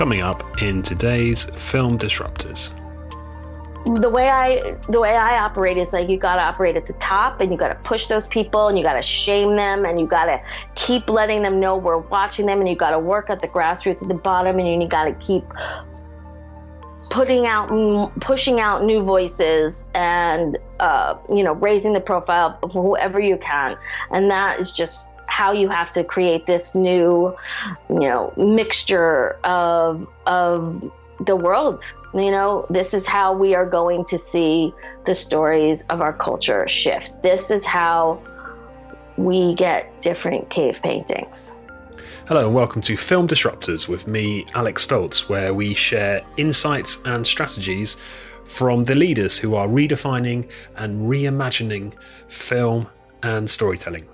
Coming up in today's Film Disruptors. The way I the way I operate is like you got to operate at the top and you got to push those people and you got to shame them and you got to keep letting them know we're watching them and you got to work at the grassroots at the bottom and you got to keep putting out pushing out new voices and uh, you know raising the profile of whoever you can and that is just how you have to create this new you know mixture of of the world you know? This is how we are going to see the stories of our culture shift. This is how we get different cave paintings. Hello and welcome to Film Disruptors with me, Alex Stoltz, where we share insights and strategies from the leaders who are redefining and reimagining film and storytelling.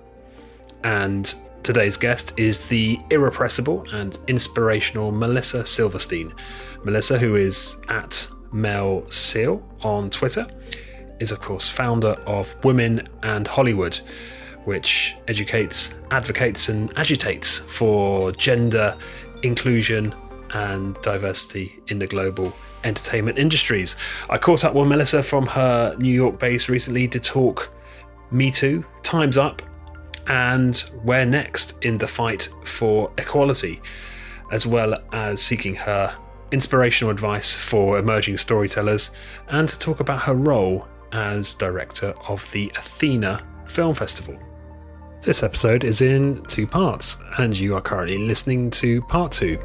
And today's guest is the irrepressible and inspirational Melissa Silverstein. Melissa, who is at MelSil on Twitter, is of course founder of Women and Hollywood which educates, advocates, and agitates for gender inclusion and diversity in the global entertainment industries. I caught up with Melissa from her New York base recently to talk Me Too, Time's Up, and where next in the fight for equality, as well as seeking her inspirational advice for emerging storytellers and to talk about her role as director of the Athena Film Festival. This episode is in two parts, and you are currently listening to part two.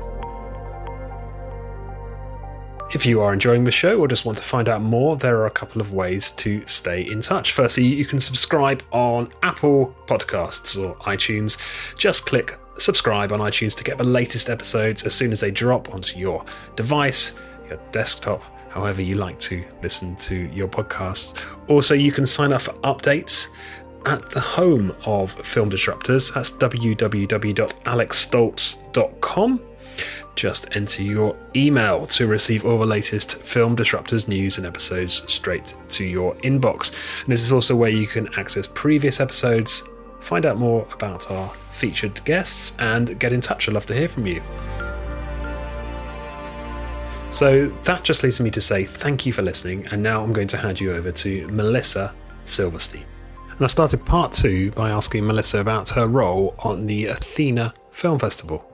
If you are enjoying the show or just want to find out more, there are a couple of ways to stay in touch. Firstly, you can subscribe on Apple Podcasts or iTunes. Just click subscribe on iTunes to get the latest episodes as soon as they drop onto your device, your desktop, however you like to listen to your podcasts. Also, you can sign up for updates at the home of Film Disruptors. That's www.alexstoltz.com. Just enter your email to receive all the latest Film Disruptors news and episodes straight to your inbox. And this is also where you can access previous episodes, find out more about our featured guests, and get in touch. I'd love to hear from you. So that just leaves me to say thank you for listening, and now I'm going to hand you over to Melissa Silverstein. And I started part two by asking Melissa about her role on the Athena Film Festival.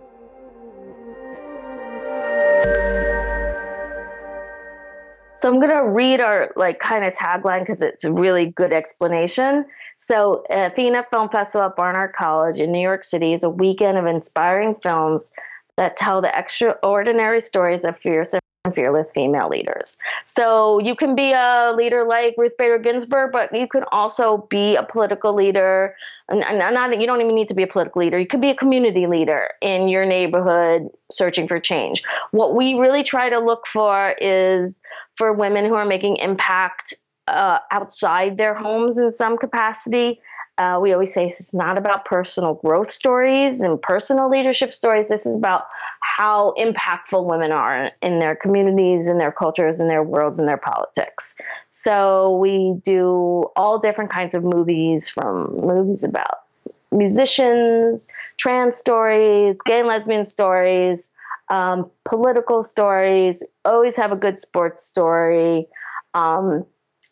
So I'm going to read our like kind of tagline because it's a really good explanation. So Athena Film Festival at Barnard College in New York City is a weekend of inspiring films that tell the extraordinary stories of fierce fearless female leaders. So you can be a leader like Ruth Bader Ginsburg, but you can also be a political leader. And, not that you don't even need to be a political leader. You could be a community leader in your neighborhood searching for change. What we really try to look for is for women who are making impact uh, outside their homes in some capacity uh, we always say this is not about personal growth stories and personal leadership stories. This is about how impactful women are in their communities, in their cultures, in their worlds, in their politics. So we do all different kinds of movies from movies about musicians, trans stories, gay and lesbian stories, um, political stories, always have a good sports story. Um,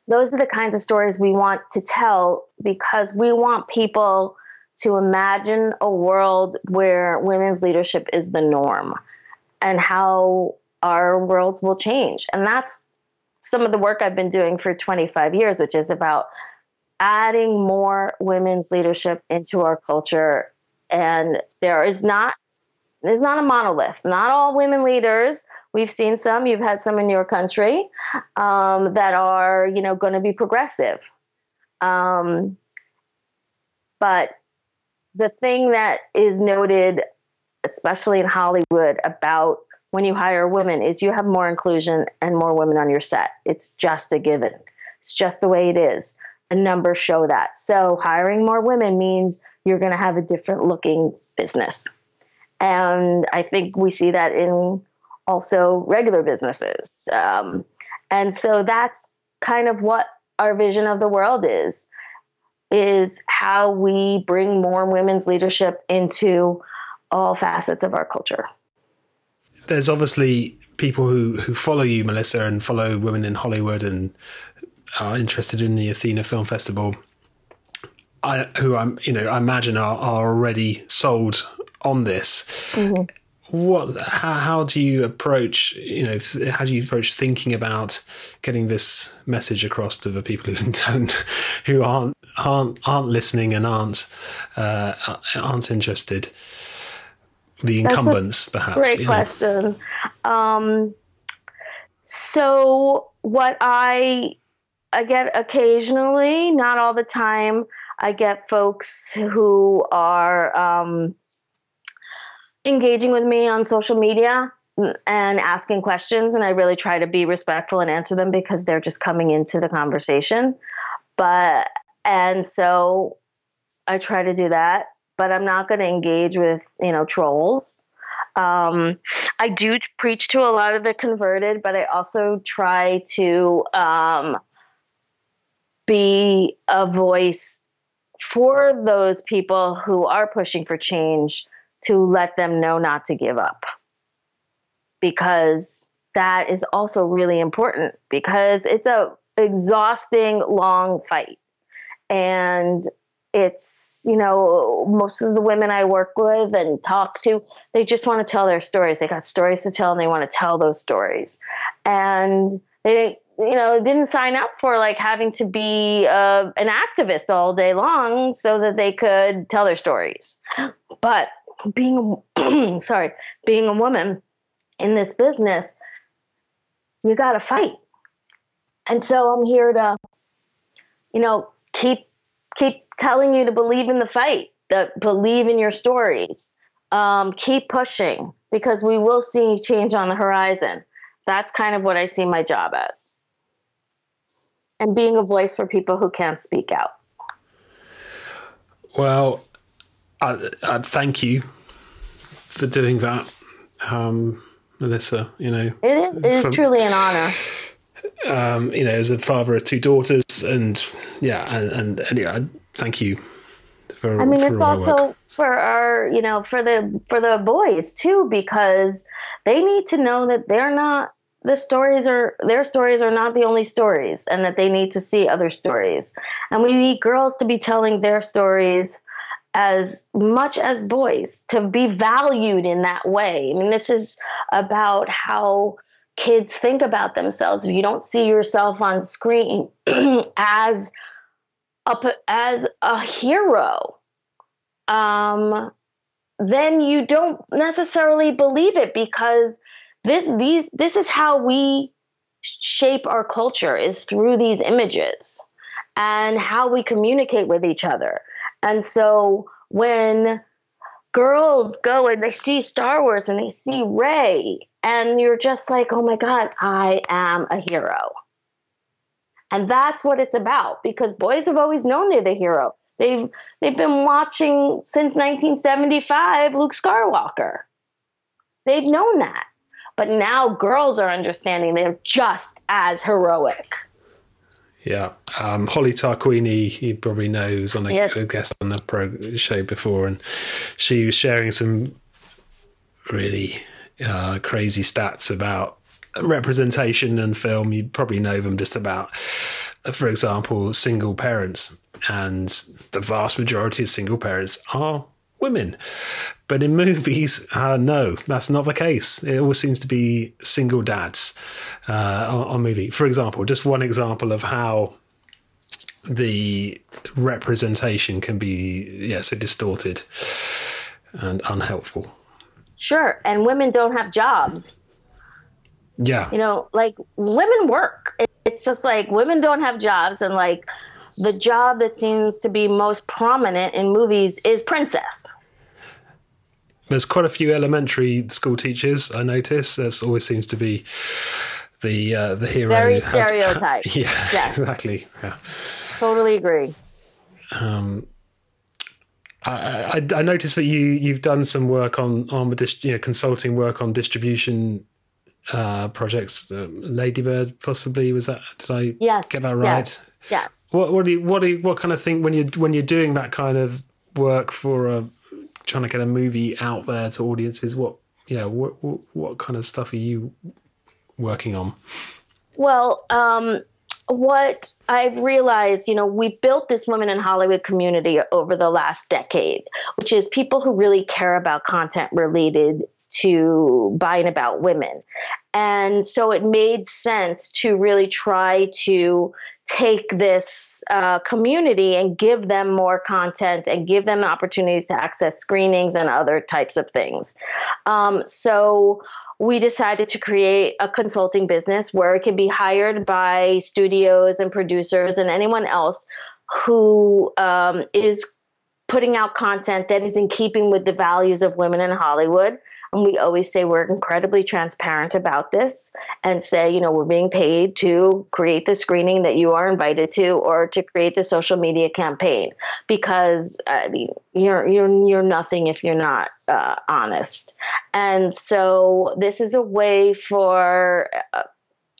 those are the kinds of stories we want to tell because we want people to imagine a world where women's leadership is the norm and how our worlds will change. And that's some of the work I've been doing for 25 years, which is about adding more women's leadership into our culture. And there is not there's not a monolith. Not all women leaders We've seen some. You've had some in your country um, that are, you know, going to be progressive. Um, but the thing that is noted, especially in Hollywood, about when you hire women is you have more inclusion and more women on your set. It's just a given. It's just the way it is. The numbers show that. So hiring more women means you're going to have a different looking business. And I think we see that in also regular businesses. Um, and so that's kind of what our vision of the world is is how we bring more women's leadership into all facets of our culture. there's obviously people who who follow you, Melissa, and follow women in Hollywood and are interested in the Athena Film Festival. I, who I'm, you know, I imagine are, are already sold on this. Mm-hmm. What? How, how do you approach? You know, how do you approach thinking about getting this message across to the people who don't, who aren't aren't aren't listening and aren't uh, aren't interested? The incumbents, perhaps. Great question. Um, so, what I I get occasionally, not all the time. I get folks who are um, engaging with me on social media and asking questions, and I really try to be respectful and answer them because they're just coming into the conversation. But and so I try to do that, but I'm not going to engage with you know trolls. Um, I do preach to a lot of the converted, but I also try to um, be a voice for those people who are pushing for change to let them know not to give up. Because that is also really important because it's a exhausting long fight. And it's, you know, most of the women I work with and talk to, they just want to tell their stories. They got stories to tell and they want to tell those stories. And they you know, didn't sign up for like having to be uh, an activist all day long so that they could tell their stories. But being, a, sorry, being a woman in this business, you got to fight. And so I'm here to, you know, keep keep telling you to believe in the fight, that believe in your stories, um, keep pushing because we will see change on the horizon. That's kind of what I see my job as and being a voice for people who can't speak out. Well, I, I thank you for doing that, um, Melissa. You know, it is it is from, truly an honor. Um, you know, as a father of two daughters, and yeah, and and, yeah, thank you. For, I mean, it's also for our, you know, for the for the boys too, because they need to know that they're not the stories are their stories are not the only stories and that they need to see other stories and we need girls to be telling their stories as much as boys to be valued in that way i mean this is about how kids think about themselves if you don't see yourself on screen as a as a hero um then you don't necessarily believe it because this these this is how we shape our culture is through these images and how we communicate with each other. And so when girls go and they see Star Wars and they see Rey and you're just like, "Oh my god, I am a hero." And that's what it's about because boys have always known they're the hero. They've they've been watching since 1975 Luke Skywalker. They've known that. But now girls are understanding they're just as heroic. Yeah. Um, Holly Tarquini, you probably know, was on a, yes. guest on the pro show before, and she was sharing some really uh, crazy stats about representation and film. You probably know them just about, for example, single parents. And the vast majority of single parents are women. But in movies, uh, no, that's not the case. It always seems to be single dads uh, on, on movie. For example, just one example of how the representation can be yeah so distorted and unhelpful. Sure, and women don't have jobs. Yeah, you know, like women work. It's just like women don't have jobs, and like the job that seems to be most prominent in movies is princess. There's quite a few elementary school teachers I notice. There always seems to be the uh, the hero. Very stereotype. yeah, yes. exactly. Yeah. Totally agree. Um, I, I, I noticed that you you've done some work on on the you know consulting work on distribution uh, projects. Uh, Lady Bird, possibly was that? Did I yes, get that right? Yes. yes. What what do you, what do you, what kind of thing when you when you're doing that kind of work for a trying to get a movie out there to audiences? What yeah, what, what, what kind of stuff are you working on? Well, um, what I've realized, you know, we built this women in Hollywood community over the last decade, which is people who really care about content related to buying about women. And so it made sense to really try to take this uh, community and give them more content and give them opportunities to access screenings and other types of things. Um, so we decided to create a consulting business where it can be hired by studios and producers and anyone else who um, is putting out content that is in keeping with the values of women in Hollywood and we always say we're incredibly transparent about this and say, you know, we're being paid to create the screening that you are invited to or to create the social media campaign because I mean, you're you're you're nothing if you're not uh, honest. And so this is a way for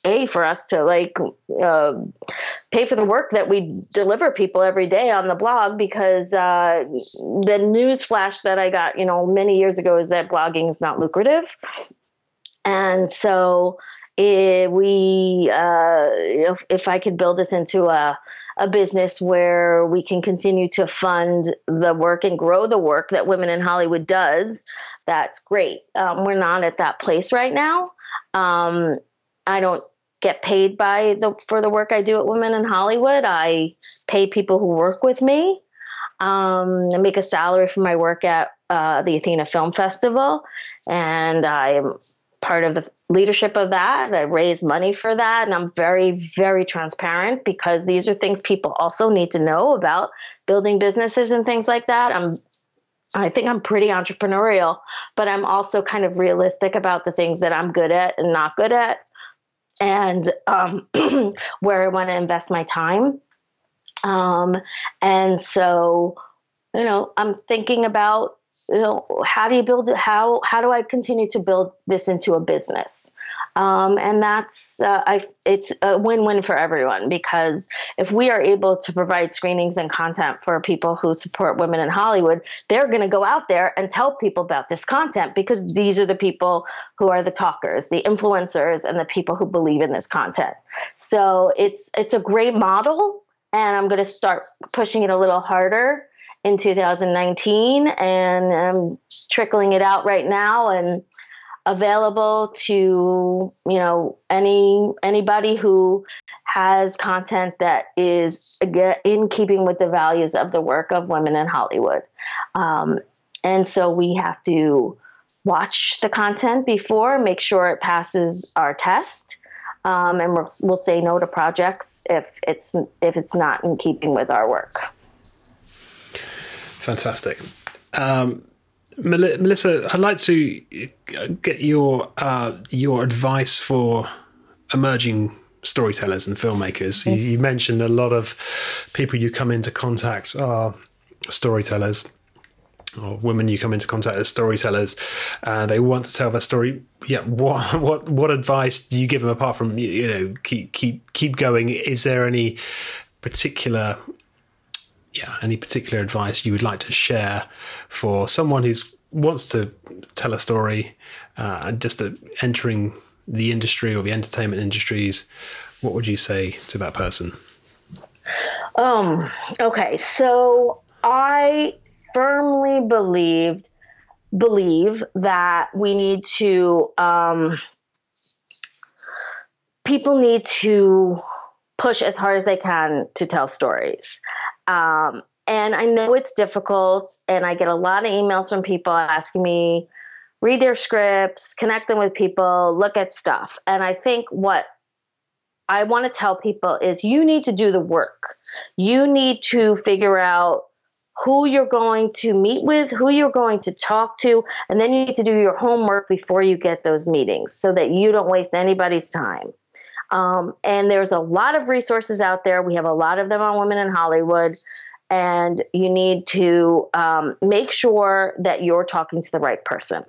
a for us to like uh, pay for the work that we deliver people every day on the blog because uh, the news flash that I got, you know, many years ago is that blogging is not lucrative, and so it, we, uh, if, if I could build this into a a business where we can continue to fund the work and grow the work that Women in Hollywood does, that's great. Um, we're not at that place right now. Um, I don't get paid by the for the work I do at Women in Hollywood. I pay people who work with me. Um, I make a salary for my work at uh, the Athena Film Festival, and I am part of the leadership of that. I raise money for that, and I'm very, very transparent because these are things people also need to know about building businesses and things like that. I'm I think I'm pretty entrepreneurial, but I'm also kind of realistic about the things that I'm good at and not good at and um, where I want to invest my time. Um, and so, you know, I'm thinking about you know how do you build it? How how do i continue to build this into a business? Um, and that's uh, I, it's a win-win for everyone because if we are able to provide screenings and content for people who support women in hollywood they're going to go out there and tell people about this content because these are the people who are the talkers the influencers and the people who believe in this content. So it's it's a great model and i'm going to start pushing it a little harder in 2019 and I'm trickling it out right now and available to you know any anybody who has content that is in keeping with the values of the work of women in Hollywood. Um, and so we have to watch the content before, make sure it passes our test. Um, and we'll, we'll say no to projects if it's if it's not in keeping with our work. Fantastic. Um, Melissa, I'd like to get your uh, your advice for emerging storytellers and filmmakers. You, you, mentioned a lot of people you come into contact are storytellers, or women you come into contact as storytellers, and they want to tell their story. Yeah, what what what advice do you give them apart from you know keep keep keep going? Is there any particular yeah, any particular advice you would like to share for someone who's wants to tell a story uh, just entering the industry or the entertainment industries? What would you say to that person? Um. Okay. So I firmly believed believe that we need to um, people need to push as hard as they can to tell stories. Um, and I know it's difficult, and I get a lot of emails from people asking me read their scripts, connect them with people, look at stuff. And I think what I want to tell people is you need to do the work. You need to figure out who you're going to meet with, who you're going to talk to, and then you need to do your homework before you get those meetings so that you don't waste anybody's time. Um, and there's a lot of resources out there. We have a lot of them on Women in Hollywood. And you need to um, make sure that you're talking to the right person.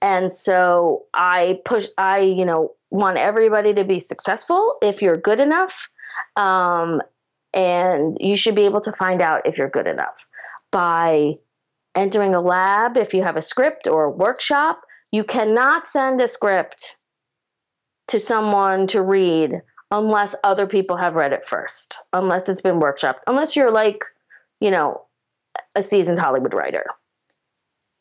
And so I push, I, you know, want everybody to be successful if you're good enough. Um, and you should be able to find out if you're good enough by entering a lab if you have a script or a workshop you cannot send a script to someone to read unless other people have read it first, unless it's been workshopped, unless you're like, you know, a seasoned Hollywood writer.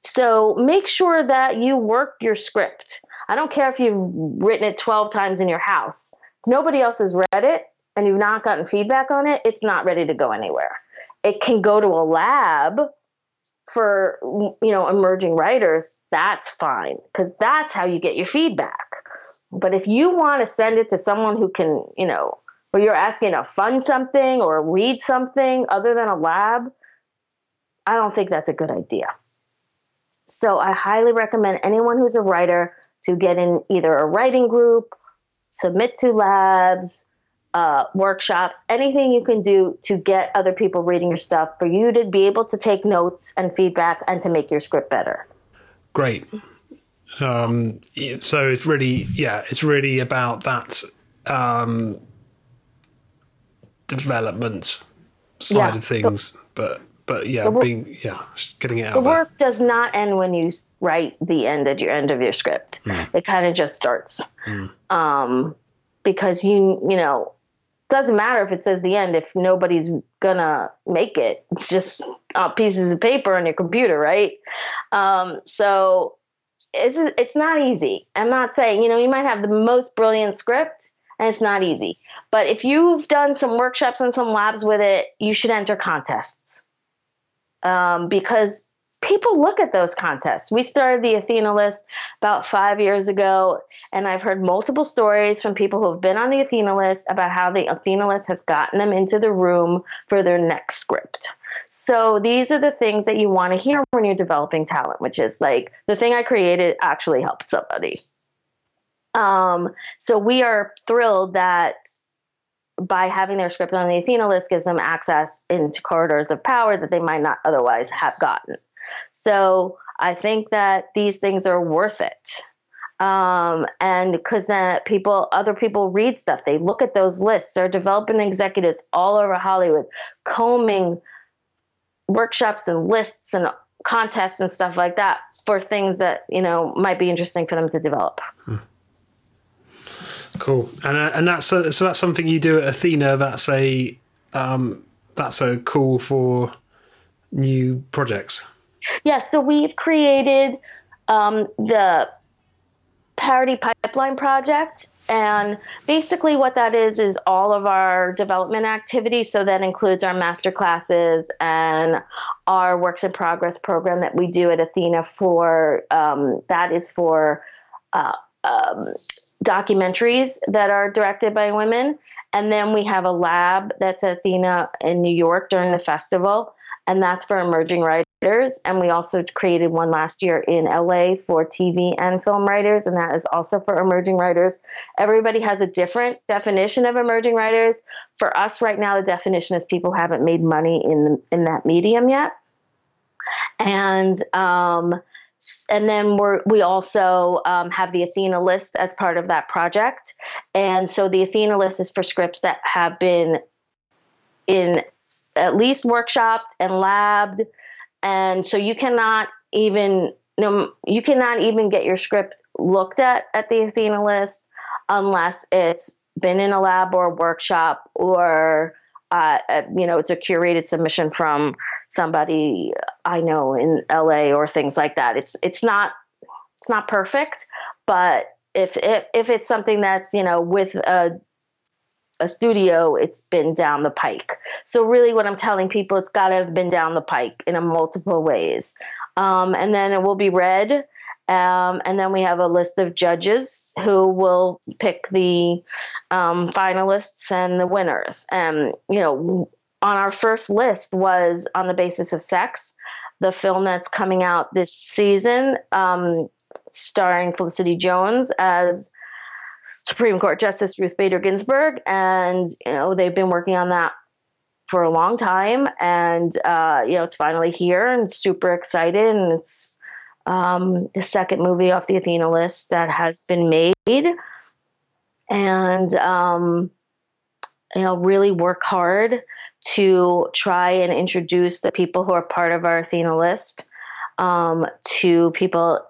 So make sure that you work your script. I don't care if you've written it 12 times in your house. If nobody else has read it and you've not gotten feedback on it, it's not ready to go anywhere. It can go to a lab for you know emerging writers that's fine because that's how you get your feedback but if you want to send it to someone who can you know or you're asking to fund something or read something other than a lab i don't think that's a good idea so i highly recommend anyone who's a writer to get in either a writing group submit to labs uh, workshops, anything you can do to get other people reading your stuff for you to be able to take notes and feedback and to make your script better. Great. Um, so it's really, yeah, it's really about that um, development side yeah. of things, the, but but yeah, work, being yeah, getting it out. The work there. does not end when you write the end at your end of your script. Mm. It kind of just starts. Mm. Um, because you you know doesn't matter if it says the end if nobody's gonna make it. It's just uh, pieces of paper on your computer, right? Um, so it's it's not easy. I'm not saying you know you might have the most brilliant script and it's not easy, but if you've done some workshops and some labs with it, you should enter contests um, because people look at those contests. We started the Athena list about five years ago, and I've heard multiple stories from people who have been on the Athena list about how the Athena list has gotten them into the room for their next script. So these are the things that you want to hear when you're developing talent, which is like the thing I created actually helped somebody. Um, so we are thrilled that by having their script on the Athena list gives them access into corridors of power that they might not otherwise have gotten. So I think that these things are worth it. Um, and because then people, other people read stuff, they look at those lists. There are developing executives all over Hollywood combing workshops and lists and contests and stuff like that for things that you know might be interesting for them to develop. Hmm. Cool, and uh, and that's a, so that's something you do at Athena. That's a um, that's a call for new projects. Yeah, so we've created um, the Parity Pipeline Project. And basically, what that is is all of our development activities. So that includes our master classes and our works in progress program that we do at Athena. For um, that is for uh, um, documentaries that are directed by women. And then we have a lab that's at Athena in New York during the festival, and that's for emerging writers writers. And we also created one last year in LA for TV and film writers, and that is also for emerging writers. Everybody has a different definition of emerging writers. For us right now, the definition is people who haven't made money in in that medium yet. And um, and then we we also um, have the Athena list as part of that project. And so the Athena list is for scripts that have been in at least workshopped and labbed and so you cannot even you, cannot even get your script looked at at the Athena list unless it's been in a lab or a workshop or uh, you know it's a curated submission from somebody I know in LA or things like that. It's it's not it's not perfect, but if if, if it's something that's you know with a a studio, it's been down the pike. So really, what I'm telling people, it's got to have been down the pike in a multiple ways. Um, and then it will be read. Um, and then we have a list of judges who will pick the um, finalists and the winners. And you know, on our first list was on the basis of sex, the film that's coming out this season, um, starring Felicity Jones as Supreme Court Justice Ruth Bader Ginsburg, and you know they've been working on that for a long time, and uh, you know it's finally here, and super excited, and it's um, the second movie off the Athena list that has been made, and um, you know really work hard to try and introduce the people who are part of our Athena list um, to people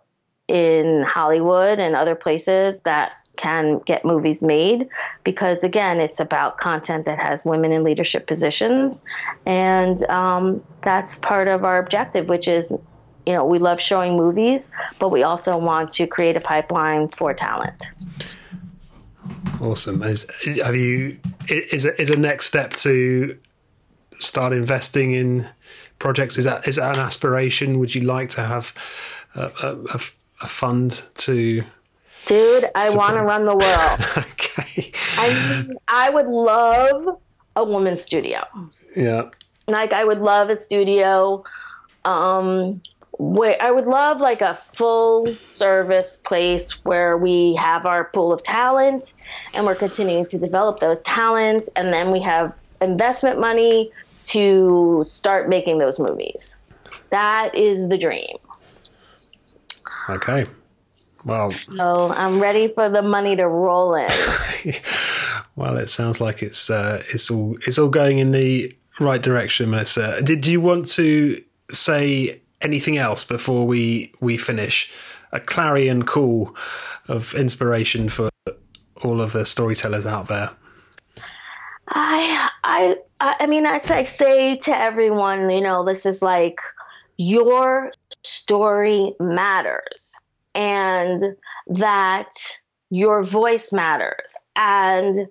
in Hollywood and other places that can get movies made because again it's about content that has women in leadership positions. And um, that's part of our objective which is you know we love showing movies but we also want to create a pipeline for talent. Awesome. Is, have you is it is a next step to start investing in projects? Is that is that an aspiration? Would you like to have a, a, a, a fund to Dude, I want to run the world. okay. I mean, I would love a woman's studio. Yeah. Like I would love a studio um where I would love like a full service place where we have our pool of talent and we're continuing to develop those talents and then we have investment money to start making those movies. That is the dream. Okay. Well, so I'm ready for the money to roll in. well, it sounds like it's uh, it's all it's all going in the right direction, Melissa. Did you want to say anything else before we we finish? A clarion call of inspiration for all of the storytellers out there. I I I mean, I say to everyone, you know, this is like your story matters and that your voice matters. And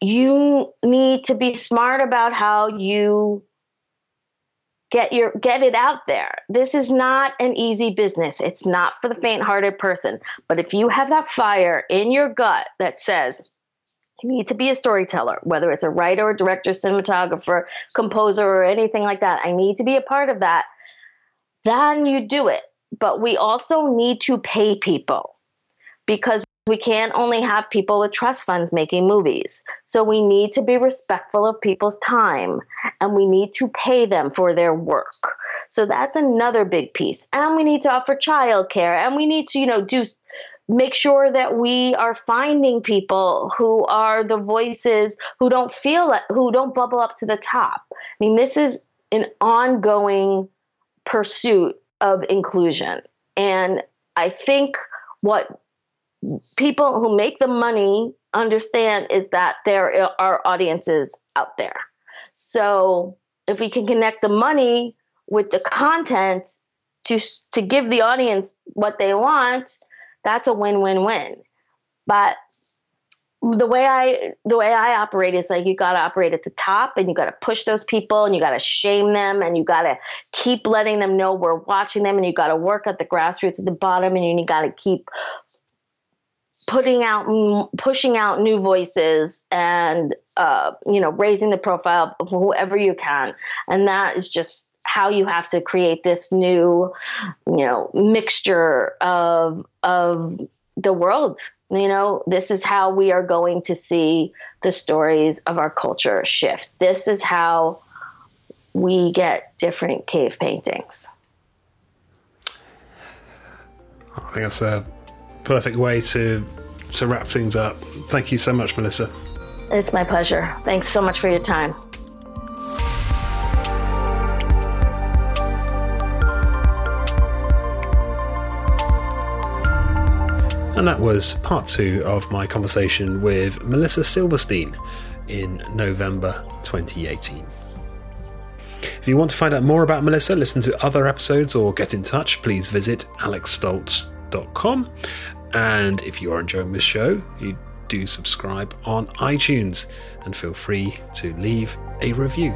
you need to be smart about how you get your get it out there. This is not an easy business. It's not for the faint-hearted person. But if you have that fire in your gut that says you need to be a storyteller whether it's a writer director cinematographer composer or anything like that i need to be a part of that then you do it but we also need to pay people because we can't only have people with trust funds making movies. So we need to be respectful of people's time and we need to pay them for their work. So that's another big piece. And we need to offer childcare and we need to, you know, do make sure that we are finding people who are the voices who don't feel like, who don't bubble up to the top. I mean, this is an ongoing pursuit of inclusion. And I think what people who make the money understand is that there are audiences out there. So if we can connect the money with the content to to give the audience what they want, that's a win-win-win. But the way I the way I operate is like you got to operate at the top and you got to push those people and you got to shame them and you got to keep letting them know we're watching them and you got to work at the grassroots at the bottom and you got to keep putting out pushing out new voices and uh, you know raising the profile of whoever you can. And that is just how you have to create this new you know mixture of of the world you know, this is how we are going to see the stories of our culture shift. This is how we get different cave paintings. I think that's a perfect way to to wrap things up. Thank you so much, Melissa. It's my pleasure. Thanks so much for your time. And that was part two of my conversation with Melissa Silverstein in November 2018. If you want to find out more about Melissa, listen to other episodes, or get in touch, please visit alexstoltz.com. And if you are enjoying this show, you do subscribe on iTunes and feel free to leave a review.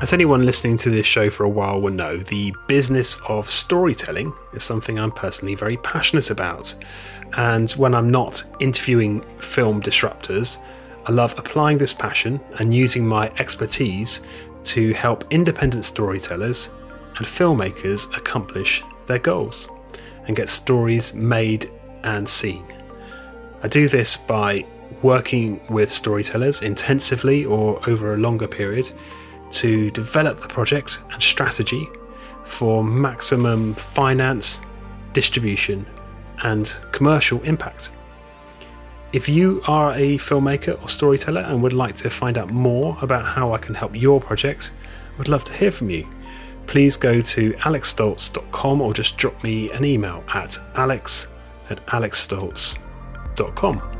As anyone listening to this show for a while will know, the business of storytelling is something I'm personally very passionate about. And when I'm not interviewing film disruptors, I love applying this passion and using my expertise to help independent storytellers and filmmakers accomplish their goals and get stories made and seen. I do this by working with storytellers intensively or over a longer period to develop the project and strategy for maximum finance, distribution, and commercial impact. If you are a filmmaker or storyteller and would like to find out more about how I can help your project, I would love to hear from you. please go to alexstoltz.com or just drop me an email at alex at alexstoltz.com.